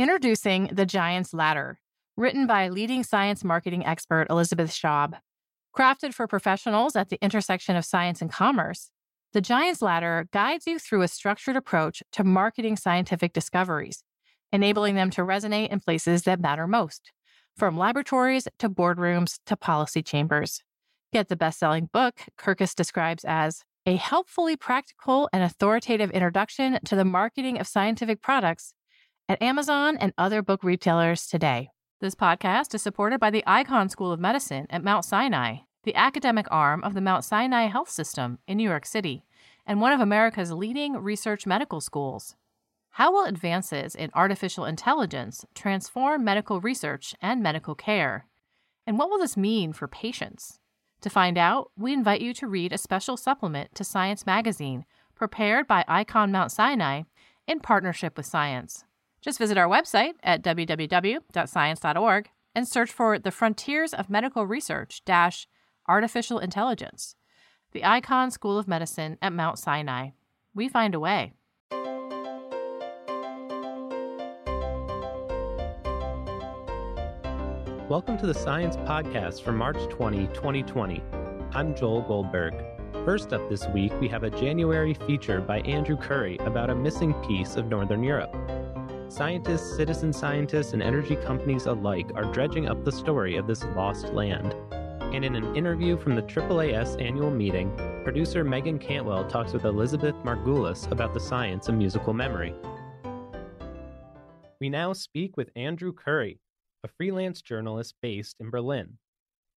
Introducing The Giant's Ladder, written by leading science marketing expert Elizabeth Schaub. Crafted for professionals at the intersection of science and commerce, The Giant's Ladder guides you through a structured approach to marketing scientific discoveries, enabling them to resonate in places that matter most, from laboratories to boardrooms to policy chambers. Get the best selling book Kirkus describes as a helpfully practical and authoritative introduction to the marketing of scientific products at Amazon and other book retailers today. This podcast is supported by the Icahn School of Medicine at Mount Sinai, the academic arm of the Mount Sinai Health System in New York City, and one of America's leading research medical schools. How will advances in artificial intelligence transform medical research and medical care? And what will this mean for patients? To find out, we invite you to read a special supplement to Science Magazine prepared by Icahn Mount Sinai in partnership with Science. Just visit our website at www.science.org and search for the Frontiers of Medical Research dash Artificial Intelligence, the Icahn School of Medicine at Mount Sinai. We find a way. Welcome to the Science Podcast for March 20, 2020. I'm Joel Goldberg. First up this week, we have a January feature by Andrew Curry about a missing piece of Northern Europe. Scientists, citizen scientists, and energy companies alike are dredging up the story of this lost land. And in an interview from the AAAS annual meeting, producer Meagan Cantwell talks with Elizabeth Margulis about the science of musical memory. We now speak with Andrew Curry, a freelance journalist based in Berlin.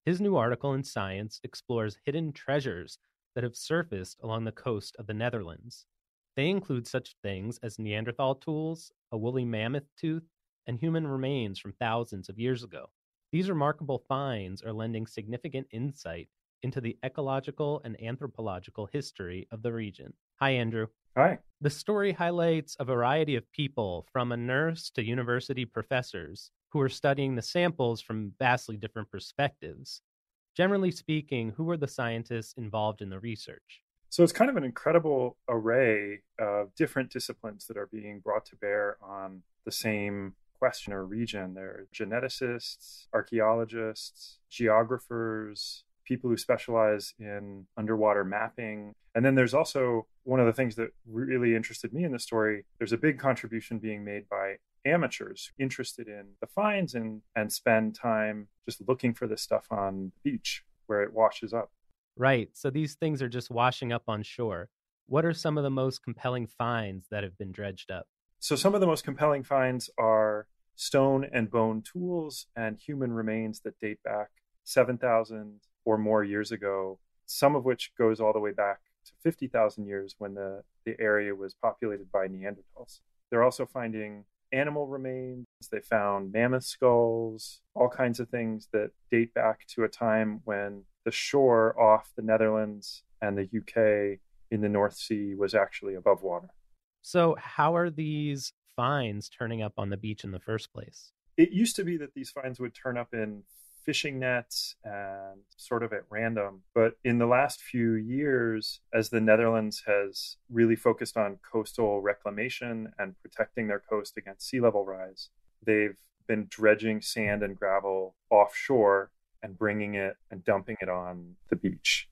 His new article in Science explores hidden treasures that have surfaced along the coast of the Netherlands. They include such things as Neanderthal tools, a woolly mammoth tooth, and human remains from thousands of years ago. These remarkable finds are lending significant insight into the ecological and anthropological history of the region. Hi, Andrew. Hi. The story highlights a variety of people, from a nurse to university professors, who are studying the samples from vastly different perspectives. Generally speaking, who are the scientists involved in the research? So it's kind of an incredible array of different disciplines that are being brought to bear on the same question or region. There are geneticists, archaeologists, geographers, people who specialize in underwater mapping. And then there's also one of the things that really interested me in the story. There's a big contribution being made by amateurs interested in the finds and, and spend time just looking for this stuff on the beach where it washes up. Right. So these things are just washing up on shore. What are some of the most compelling finds that have been dredged up? So some of the most compelling finds are stone and bone tools and human remains that date back 7,000 or more years ago, some of which goes all the way back to 50,000 years when the, the area was populated by Neanderthals. They're also finding animal remains. They found mammoth skulls, all kinds of things that date back to a time when the shore off the Netherlands and the UK in the North Sea was actually above water. So, how are these finds turning up on the beach in the first place? It used to be that these finds would turn up in fishing nets and sort of at random. But in the last few years, as the Netherlands has really focused on coastal reclamation and protecting their coast against sea level rise, they've been dredging sand and gravel offshore and bringing it and dumping it on the beach.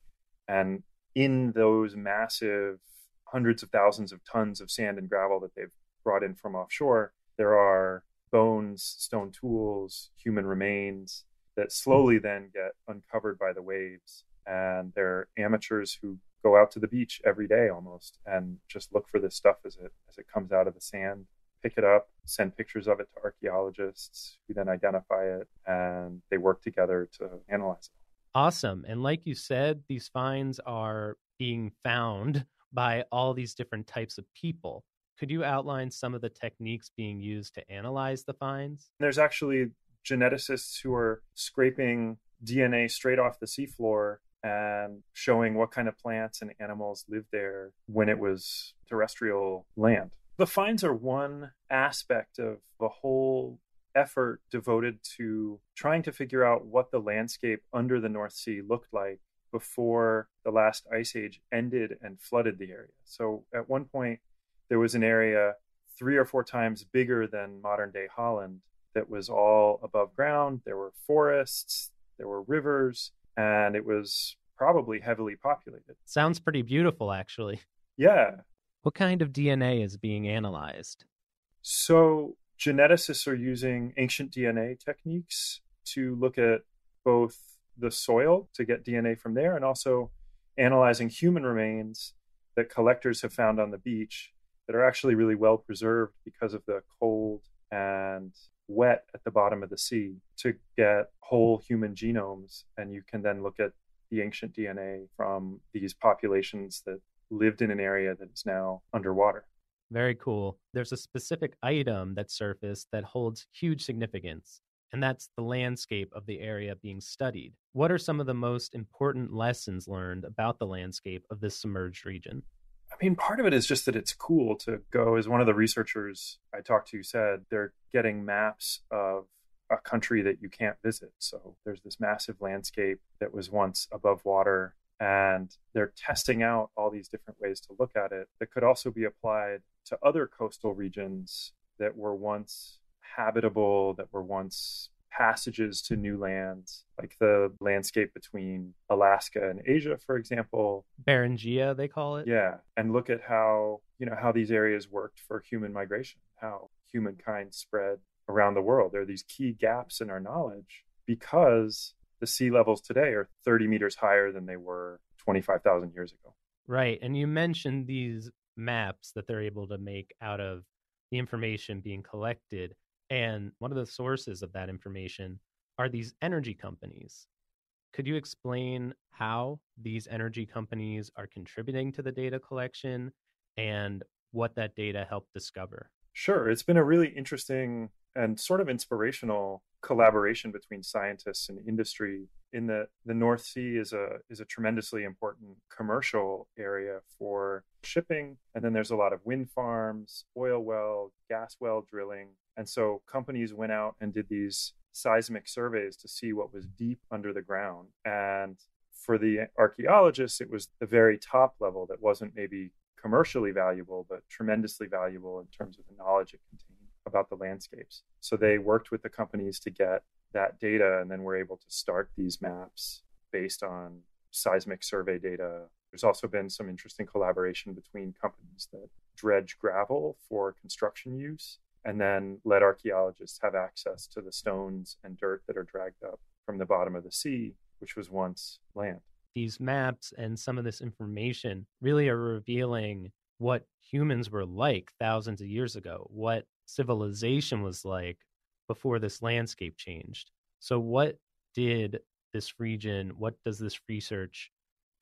And in those massive hundreds of thousands of tons of sand and gravel that they've brought in from offshore, there are bones, stone tools, human remains that slowly then get uncovered by the waves. And they're amateurs who go out to the beach every day almost and just look for this stuff as it as it comes out of the sand pick it up, send pictures of it to archaeologists who then identify it and they work together to analyze it. Awesome. And like you said, these finds are being found by all these different types of people. Could you outline some of the techniques being used to analyze the finds? There's actually geneticists who are scraping DNA straight off the seafloor and showing what kind of plants and animals lived there when it was terrestrial land. The finds are one aspect of the whole effort devoted to trying to figure out what the landscape under the North Sea looked like before the last ice age ended and flooded the area. So at one point, there was an area three or four times bigger than modern day Holland, that was all above ground. There were forests, there were rivers, and it was probably heavily populated. Sounds pretty beautiful, actually. Yeah. What kind of DNA is being analyzed? So, geneticists are using ancient DNA techniques to look at both the soil to get DNA from there and also analyzing human remains that collectors have found on the beach that are actually really well preserved because of the cold and wet at the bottom of the sea to get whole human genomes. And you can then look at the ancient DNA from these populations that lived in an area that is now underwater. Very cool. There's a specific item that surfaced that holds huge significance, and that's the landscape of the area being studied. What are some of the most important lessons learned about the landscape of this submerged region? I mean, part of it is just that it's cool to go, as one of the researchers I talked to said, they're getting maps of a country that you can't visit. So there's this massive landscape that was once above water, and they're testing out all these different ways to look at it that could also be applied to other coastal regions that were once habitable, that were once passages to new lands, like the landscape between Alaska and Asia, for example. Beringia, they call it. Yeah, and look at how you know how these areas worked for human migration, how humankind spread around the world. There are these key gaps in our knowledge because the sea levels today are 30 meters higher than they were 25,000 years ago. Right, and you mentioned these maps that they're able to make out of the information being collected. And one of the sources of that information are these energy companies. Could you explain how these energy companies are contributing to the data collection and what that data helped discover? Sure. It's been a really interesting and sort of inspirational collaboration between scientists and industry in that the North Sea is a is a tremendously important commercial area for shipping. And then there's a lot of wind farms, oil well, gas well drilling. And so companies went out and did these seismic surveys to see what was deep under the ground. And for the archaeologists it was the very top level that wasn't maybe commercially valuable but tremendously valuable in terms of the knowledge it contained about the landscapes. So they worked with the companies to get that data and then were able to start these maps based on seismic survey data. There's also been some interesting collaboration between companies that dredge gravel for construction use and then let archaeologists have access to the stones and dirt that are dragged up from the bottom of the sea, which was once land. These maps and some of this information really are revealing what humans were like thousands of years ago, what civilization was like before this landscape changed. So, what did this region, what does this research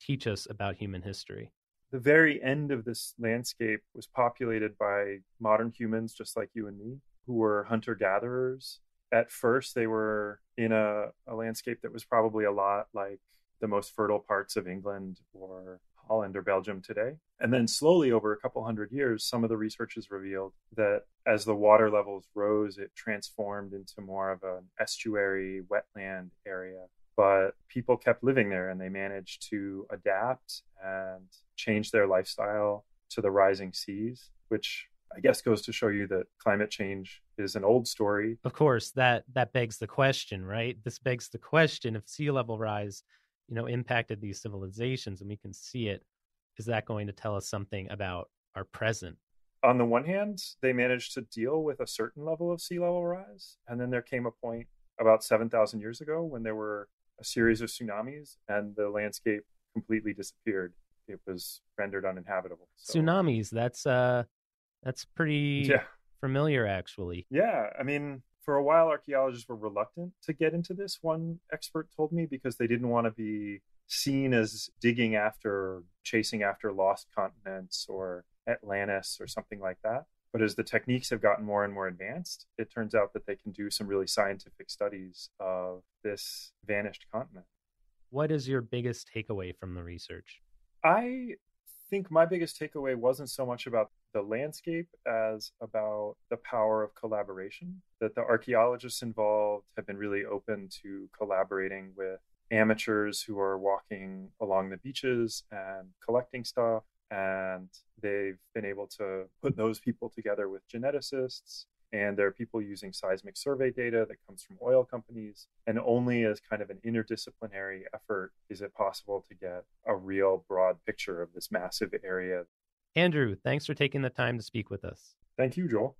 teach us about human history? The very end of this landscape was populated by modern humans, just like you and me, who were hunter gatherers. At first, they were in a, a landscape that was probably a lot like the most fertile parts of England or Holland or Belgium today. And then slowly over a couple hundred years, some of the research has revealed that as the water levels rose, it transformed into more of an estuary, wetland area. But people kept living there and they managed to adapt and change their lifestyle to the rising seas, which I guess goes to show you that climate change is an old story. Of course, that that begs the question, right? This begs the question if sea level rise you know impacted these civilizations and we can see it is that going to tell us something about our present? On the one hand they managed to deal with a certain level of sea level rise and then there came a point about 7000 years ago when there were a series of tsunamis and the landscape completely disappeared. It was rendered uninhabitable so, tsunamis that's uh that's pretty yeah. familiar actually. Yeah i mean for a while, archaeologists were reluctant to get into this, one expert told me, because they didn't want to be seen as digging after, chasing after lost continents or Atlantis or something like that. But as the techniques have gotten more and more advanced, it turns out that they can do some really scientific studies of this vanished continent. What is your biggest takeaway from the research? I think my biggest takeaway wasn't so much about the landscape as about the power of collaboration. That the archaeologists involved have been really open to collaborating with amateurs who are walking along the beaches and collecting stuff And they've been able to put those people together with geneticists. And there are people using seismic survey data that comes from oil companies. And only as kind of an interdisciplinary effort is it possible to get a real broad picture of this massive area. Andrew, thanks for taking the time to speak with us. Thank you, Joel.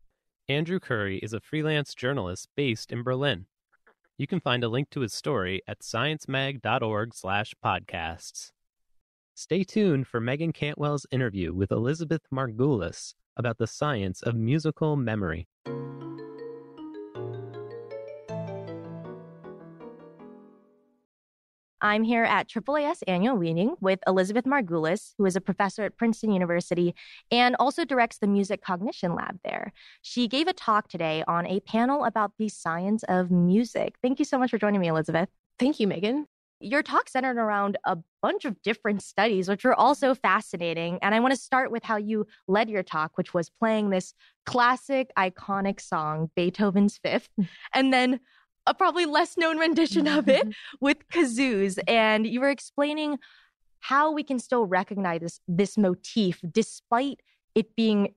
Andrew Curry is a freelance journalist based in Berlin. You can find a link to his story at sciencemag.org/podcasts. Stay tuned for Meagan Cantwell's interview with Elizabeth Margulis about the science of musical memory. I'm here at AAAS annual meeting with Elizabeth Margulis, who is a professor at Princeton University and also directs the Music Cognition Lab there. She gave a talk today on a panel about the science of music. Thank you so much for joining me, Elizabeth. Thank you, Meagan. Your talk centered around a bunch of different studies, which were also fascinating. And I want to start with how you led your talk, which was playing this classic, iconic song, Beethoven's Fifth, mm. and then a probably less known rendition of it with kazoos. And you were explaining how we can still recognize this, this motif despite it being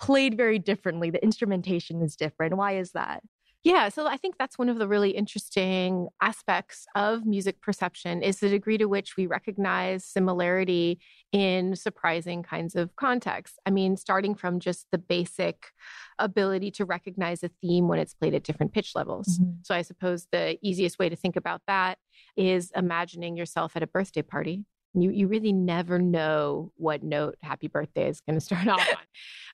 played very differently. The instrumentation is different. Why is that? Yeah, so I think that's one of the really interesting aspects of music perception is the degree to which we recognize similarity in surprising kinds of contexts. I mean, starting from just the basic ability to recognize a theme when it's played at different pitch levels. Mm-hmm. So I suppose the easiest way to think about that is imagining yourself at a birthday party you, you really never know what note happy birthday is going to start off on.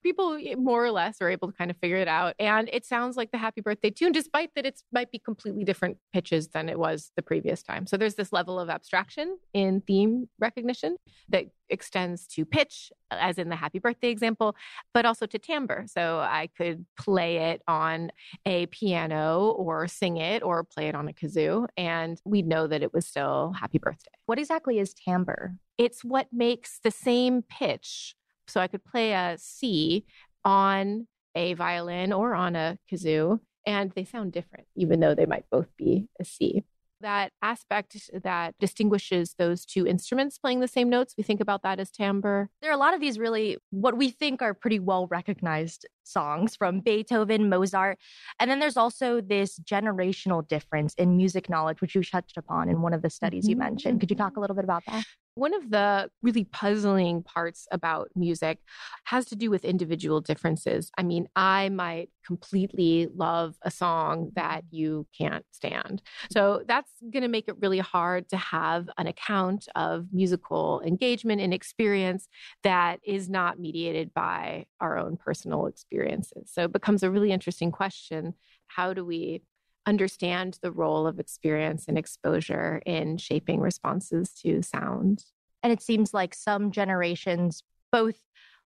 People eh, more or less are able to kind of figure it out. And it sounds like the happy birthday tune, despite that it might be completely different pitches than it was the previous time. So there's this level of abstraction in theme recognition that extends to pitch, as in the happy birthday example, but also to timbre. So I could play it on a piano or sing it or play it on a kazoo, and we'd know that it was still happy birthday. What exactly is timbre? It's what makes the same pitch. So I could play a C on a violin or on a kazoo, and they sound different, even though they might both be a C that aspect that distinguishes those two instruments playing the same notes. We think about that as timbre. There are a lot of these really, what we think are pretty well recognized songs from Beethoven, Mozart. And then there's also this generational difference in music knowledge, which you touched upon in one of the studies mm-hmm. you mentioned. Could you talk a little bit about that? One of the really puzzling parts about music has to do with individual differences. I mean, I might completely love a song that you can't stand. So that's going to make it really hard to have an account of musical engagement and experience that is not mediated by our own personal experiences. So it becomes a really interesting question. How do we understand the role of experience and exposure in shaping responses to sound. And it seems like some generations both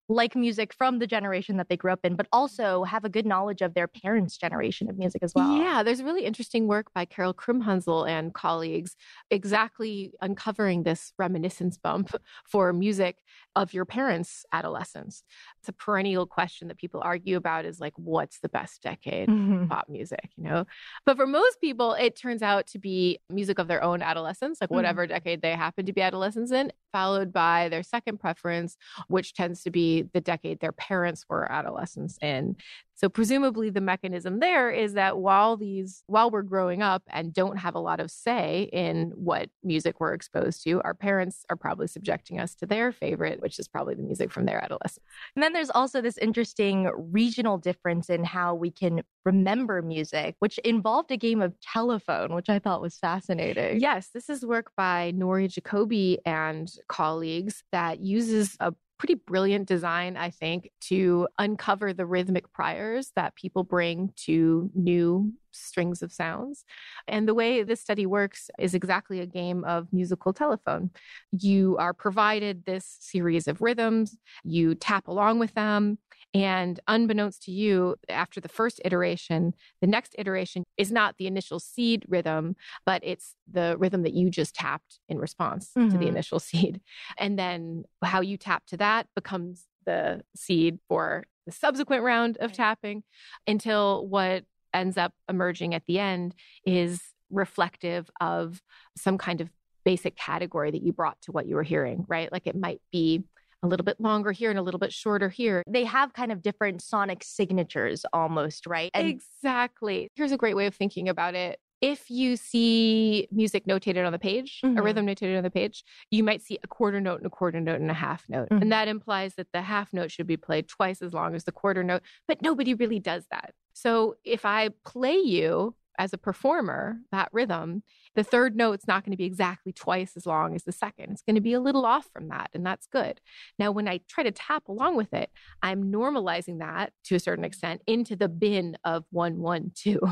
like music from the generation that they grew up in, but also have a good knowledge of their parents' generation of music as well. Yeah, there's really interesting work by Carol Krumhansl and colleagues exactly uncovering this reminiscence bump for music of your parents' adolescence. It's a perennial question that people argue about is like, what's the best decade mm-hmm. pop music, you know? But for most people, it turns out to be music of their own adolescence, like whatever mm-hmm. decade they happen to be adolescents in, followed by their second preference, which tends to be the decade their parents were adolescents in. So presumably the mechanism there is that while these while we're growing up and don't have a lot of say in what music we're exposed to, our parents are probably subjecting us to their favorite, which is probably the music from their adolescence. And then there's also this interesting regional difference in how we can remember music, which involved a game of telephone, which I thought was fascinating. Yes, this is work by Nori Jacoby and colleagues that uses a pretty brilliant design, I think, to uncover the rhythmic priors that people bring to new strings of sounds. And the way this study works is exactly a game of musical telephone. You are provided this series of rhythms, you tap along with them, and unbeknownst to you, after the first iteration, the next iteration is not the initial seed rhythm, but it's the rhythm that you just tapped in response mm-hmm. to the mm-hmm. initial seed. And then how you tap to that becomes the seed for the subsequent round of tapping until what ends up emerging at the end is reflective of some kind of basic category that you brought to what you were hearing, right? Like it might be a little bit longer here and a little bit shorter here. They have kind of different sonic signatures almost, right? And exactly. Here's a great way of thinking about it. If you see music notated on the page, mm-hmm. a rhythm notated on the page, you might see a quarter note and a quarter note and a half note. Mm-hmm. And that implies that the half note should be played twice as long as the quarter note, but nobody really does that. So if I play you as a performer, that rhythm, the third note's not going to be exactly twice as long as the second. It's going to be a little off from that, and that's good. Now, when I try to tap along with it, I'm normalizing that to a certain extent into the bin of one, one, two.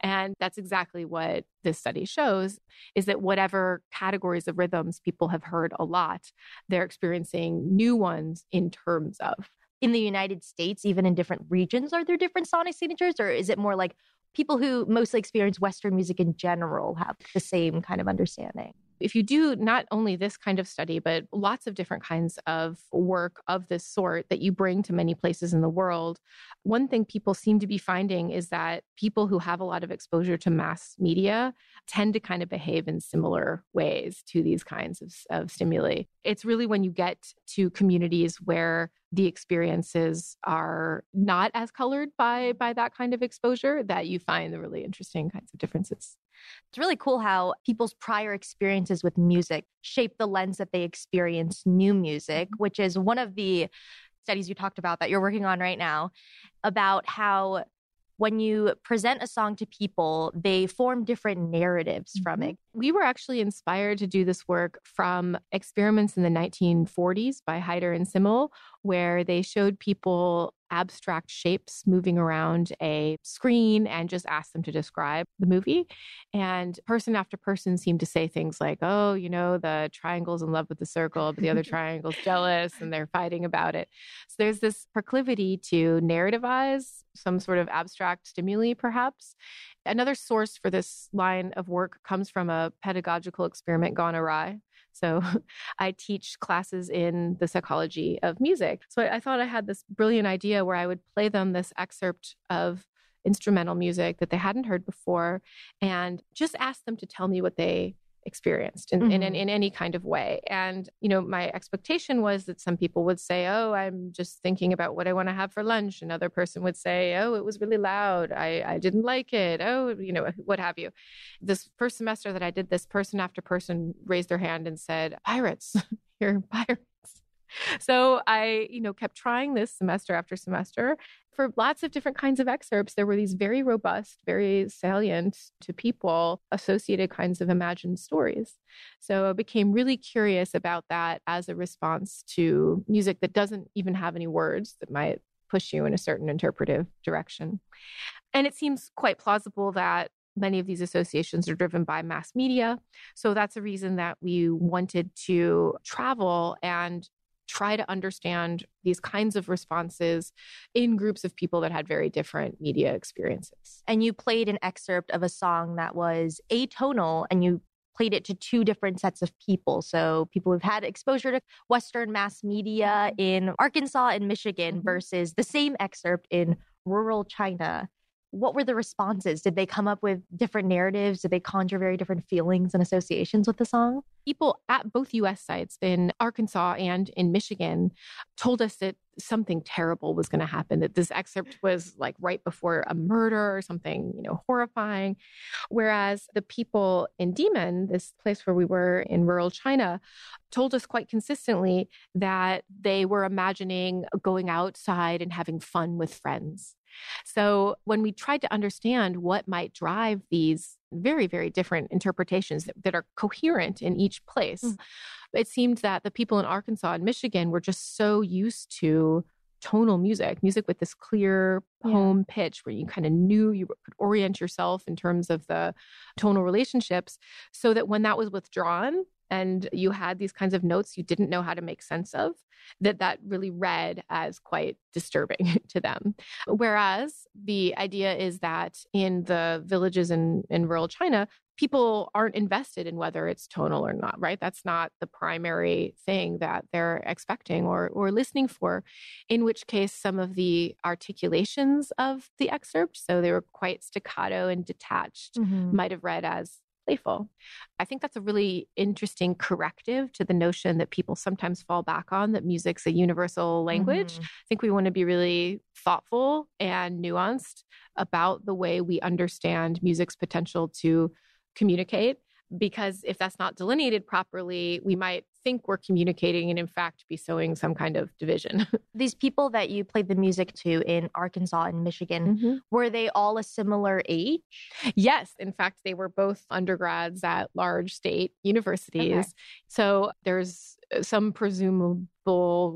And that's exactly what this study shows is that whatever categories of rhythms people have heard a lot, they're experiencing new ones in terms of in the United States, even in different regions, are there different sonic signatures, or is it more like people who mostly experience Western music in general have the same kind of understanding. If you do not only this kind of study, but lots of different kinds of work of this sort that you bring to many places in the world, one thing people seem to be finding is that people who have a lot of exposure to mass media tend to kind of behave in similar ways to these kinds of, of stimuli. It's really when you get to communities where the experiences are not as colored by by that kind of exposure that you find the really interesting kinds of differences. It's really cool how people's prior experiences with music shape the lens that they experience new music, mm-hmm. which is one of the studies you talked about that you're working on right now about how when you present a song to people, they form different narratives from mm-hmm. it. We were actually inspired to do this work from experiments in the 1940s by Heider and Simmel, where they showed people abstract shapes moving around a screen and just asked them to describe the movie. And person after person seemed to say things like, oh, you know, the triangle's in love with the circle, but the other triangle's jealous and they're fighting about it. So there's this proclivity to narrativize some sort of abstract stimuli, perhaps. Another source for this line of work comes from a pedagogical experiment gone awry. So I teach classes in the psychology of music. So I, I thought I had this brilliant idea where I would play them this excerpt of instrumental music that they hadn't heard before and just ask them to tell me what they experienced in, mm-hmm. in, in, in, any kind of way. And, you know, my expectation was that some people would say, oh, I'm just thinking about what I want to have for lunch. Another person would say, oh, it was really loud. I, I didn't like it. Oh, you know, what have you. This first semester that I did this, person after person raised their hand and said, pirates, you're pirates. So I, you know, kept trying this semester after semester. For lots of different kinds of excerpts, there were these very robust, very salient to people associated kinds of imagined stories. So I became really curious about that as a response to music that doesn't even have any words that might push you in a certain interpretive direction. And it seems quite plausible that many of these associations are driven by mass media. So that's a reason that we wanted to travel and try to understand these kinds of responses in groups of people that had very different media experiences. And you played an excerpt of a song that was atonal and you played it to two different sets of people. So people who've had exposure to Western mass media in Arkansas and Michigan mm-hmm. versus the same excerpt in rural China what were the responses? Did they come up with different narratives? Did they conjure very different feelings and associations with the song? People at both US sites in Arkansas and in Michigan told us that something terrible was going to happen, that this excerpt was like right before a murder or something, you know, horrifying. Whereas the people in Dimen, this place where we were in rural China, told us quite consistently that they were imagining going outside and having fun with friends so when we tried to understand what might drive these very, very different interpretations that, that are coherent in each place, mm. it seemed that the people in Arkansas and Michigan were just so used to tonal music, music with this clear home yeah. pitch where you kind of knew you could orient yourself in terms of the tonal relationships, so that when that was withdrawn, and you had these kinds of notes you didn't know how to make sense of that that really read as quite disturbing to them whereas the idea is that in the villages in, in rural china people aren't invested in whether it's tonal or not right that's not the primary thing that they're expecting or or listening for in which case some of the articulations of the excerpt so they were quite staccato and detached mm-hmm. might have read as playful. I think that's a really interesting corrective to the notion that people sometimes fall back on that music's a universal language. Mm-hmm. I think we want to be really thoughtful and nuanced about the way we understand music's potential to communicate because if that's not delineated properly, we might think we're communicating and in fact be sowing some kind of division. These people that you played the music to in Arkansas and Michigan, mm-hmm. were they all a similar age? Yes. In fact, they were both undergrads at large state universities. Okay. So there's some presumable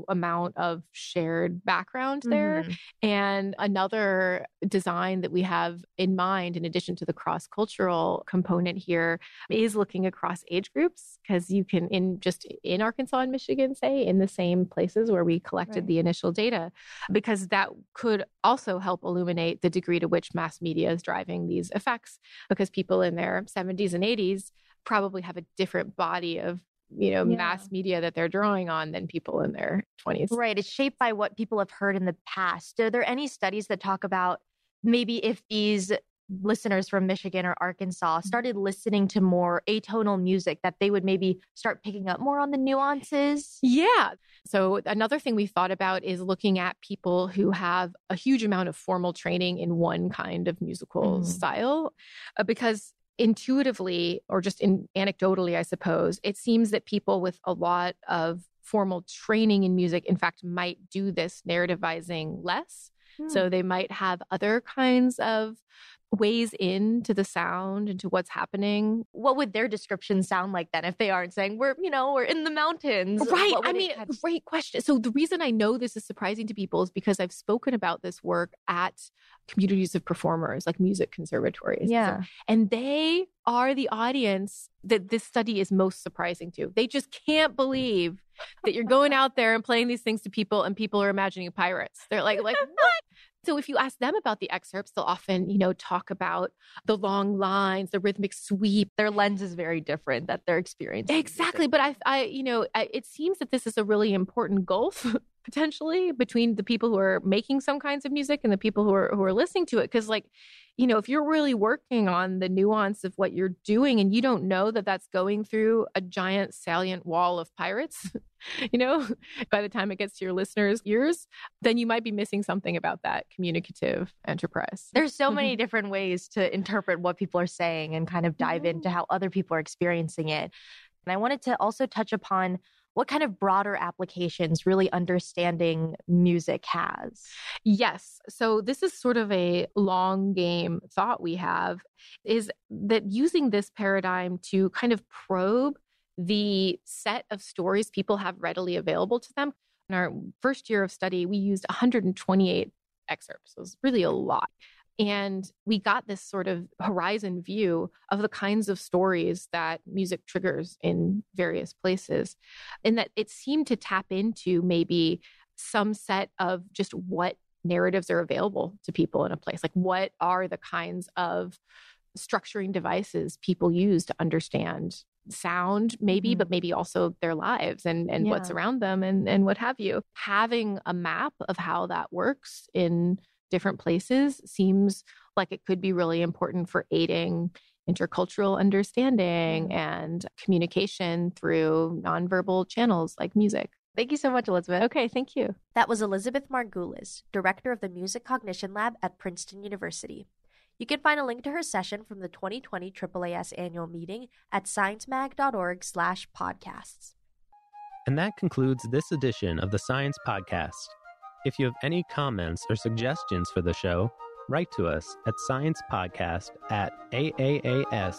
amount of shared background there. Mm-hmm. And another design that we have in mind, in addition to the cross cultural component here, is looking across age groups because you can, in just in Arkansas and Michigan, say, in the same places where we collected right. the initial data, because that could also help illuminate the degree to which mass media is driving these effects, because people in their 70s and 80s probably have a different body of you know, yeah. mass media that they're drawing on than people in their 20s. Right. It's shaped by what people have heard in the past. Are there any studies that talk about maybe if these listeners from Michigan or Arkansas mm-hmm. started listening to more atonal music that they would maybe start picking up more on the nuances? Yeah. So another thing we thought about is looking at people who have a huge amount of formal training in one kind of musical mm. style uh, because intuitively or just in anecdotally i suppose it seems that people with a lot of formal training in music in fact might do this narrativizing less so hmm. they might have other kinds of ways into the sound into what's happening what would their description sound like then if they aren't saying we're you know we're in the mountains right i mean have... great question so the reason i know this is surprising to people is because i've spoken about this work at communities of performers like music conservatories yeah. and they are the audience that this study is most surprising to they just can't believe that you're going out there and playing these things to people and people are imagining pirates they're like like what so if you ask them about the excerpts, they'll often, you know, talk about the long lines, the rhythmic sweep. Their lens is very different that they're experiencing. Exactly. But I, I, you know, I, it seems that this is a really important gulf potentially between the people who are making some kinds of music and the people who are who are listening to it. Because like, you know, if you're really working on the nuance of what you're doing and you don't know that that's going through a giant salient wall of pirates, you know, by the time it gets to your listeners' ears, then you might be missing something about that communicative enterprise. There's so many different ways to interpret what people are saying and kind of dive mm-hmm. into how other people are experiencing it. And I wanted to also touch upon what kind of broader applications really understanding music has? Yes. So, this is sort of a long game thought we have is that using this paradigm to kind of probe the set of stories people have readily available to them. In our first year of study, we used 128 excerpts. It was really a lot. And we got this sort of horizon view of the kinds of stories that music triggers in various places. And that it seemed to tap into maybe some set of just what narratives are available to people in a place. Like, what are the kinds of structuring devices people use to understand sound maybe mm-hmm. but maybe also their lives and and yeah. what's around them and and what have you having a map of how that works in different places seems like it could be really important for aiding intercultural understanding mm. and communication through nonverbal channels like music. Thank you so much, Elizabeth. Okay, thank you. That was Elizabeth Margulis, Director of the Music Cognition Lab at Princeton University. You can find a link to her session from the 2020 AAAS annual meeting at sciencemag.org slash podcasts. And that concludes this edition of the Science Podcast. If you have any comments or suggestions for the show, write to us at sciencepodcast at aaas.org.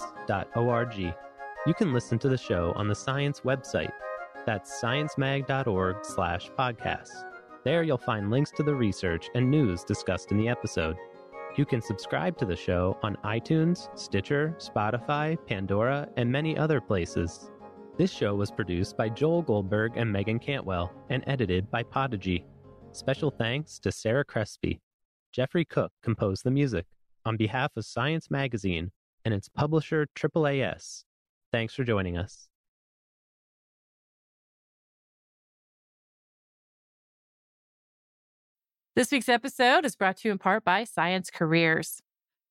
You can listen to the show on the Science website. That's sciencemag.org slash podcasts. There you'll find links to the research and news discussed in the episode. You can subscribe to the show on iTunes, Stitcher, Spotify, Pandora, and many other places. This show was produced by Joel Goldberg and Meagan Cantwell and edited by Podigy. Special thanks to Sarah Crespi. Jeffrey Cook composed the music on behalf of Science Magazine and its publisher AAAS. Thanks for joining us. This week's episode is brought to you in part by Science Careers.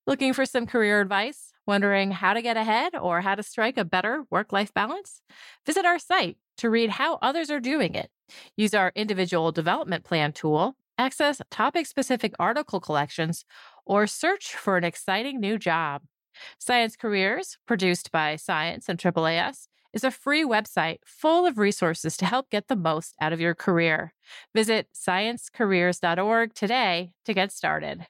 Looking for some career advice? Wondering how to get ahead or how to strike a better work life balance? Visit our site to read how others are doing it. Use our individual development plan tool, access topic specific article collections, or search for an exciting new job. Science Careers, produced by Science and AAAS, is a free website full of resources to help get the most out of your career. Visit sciencecareers.org today to get started.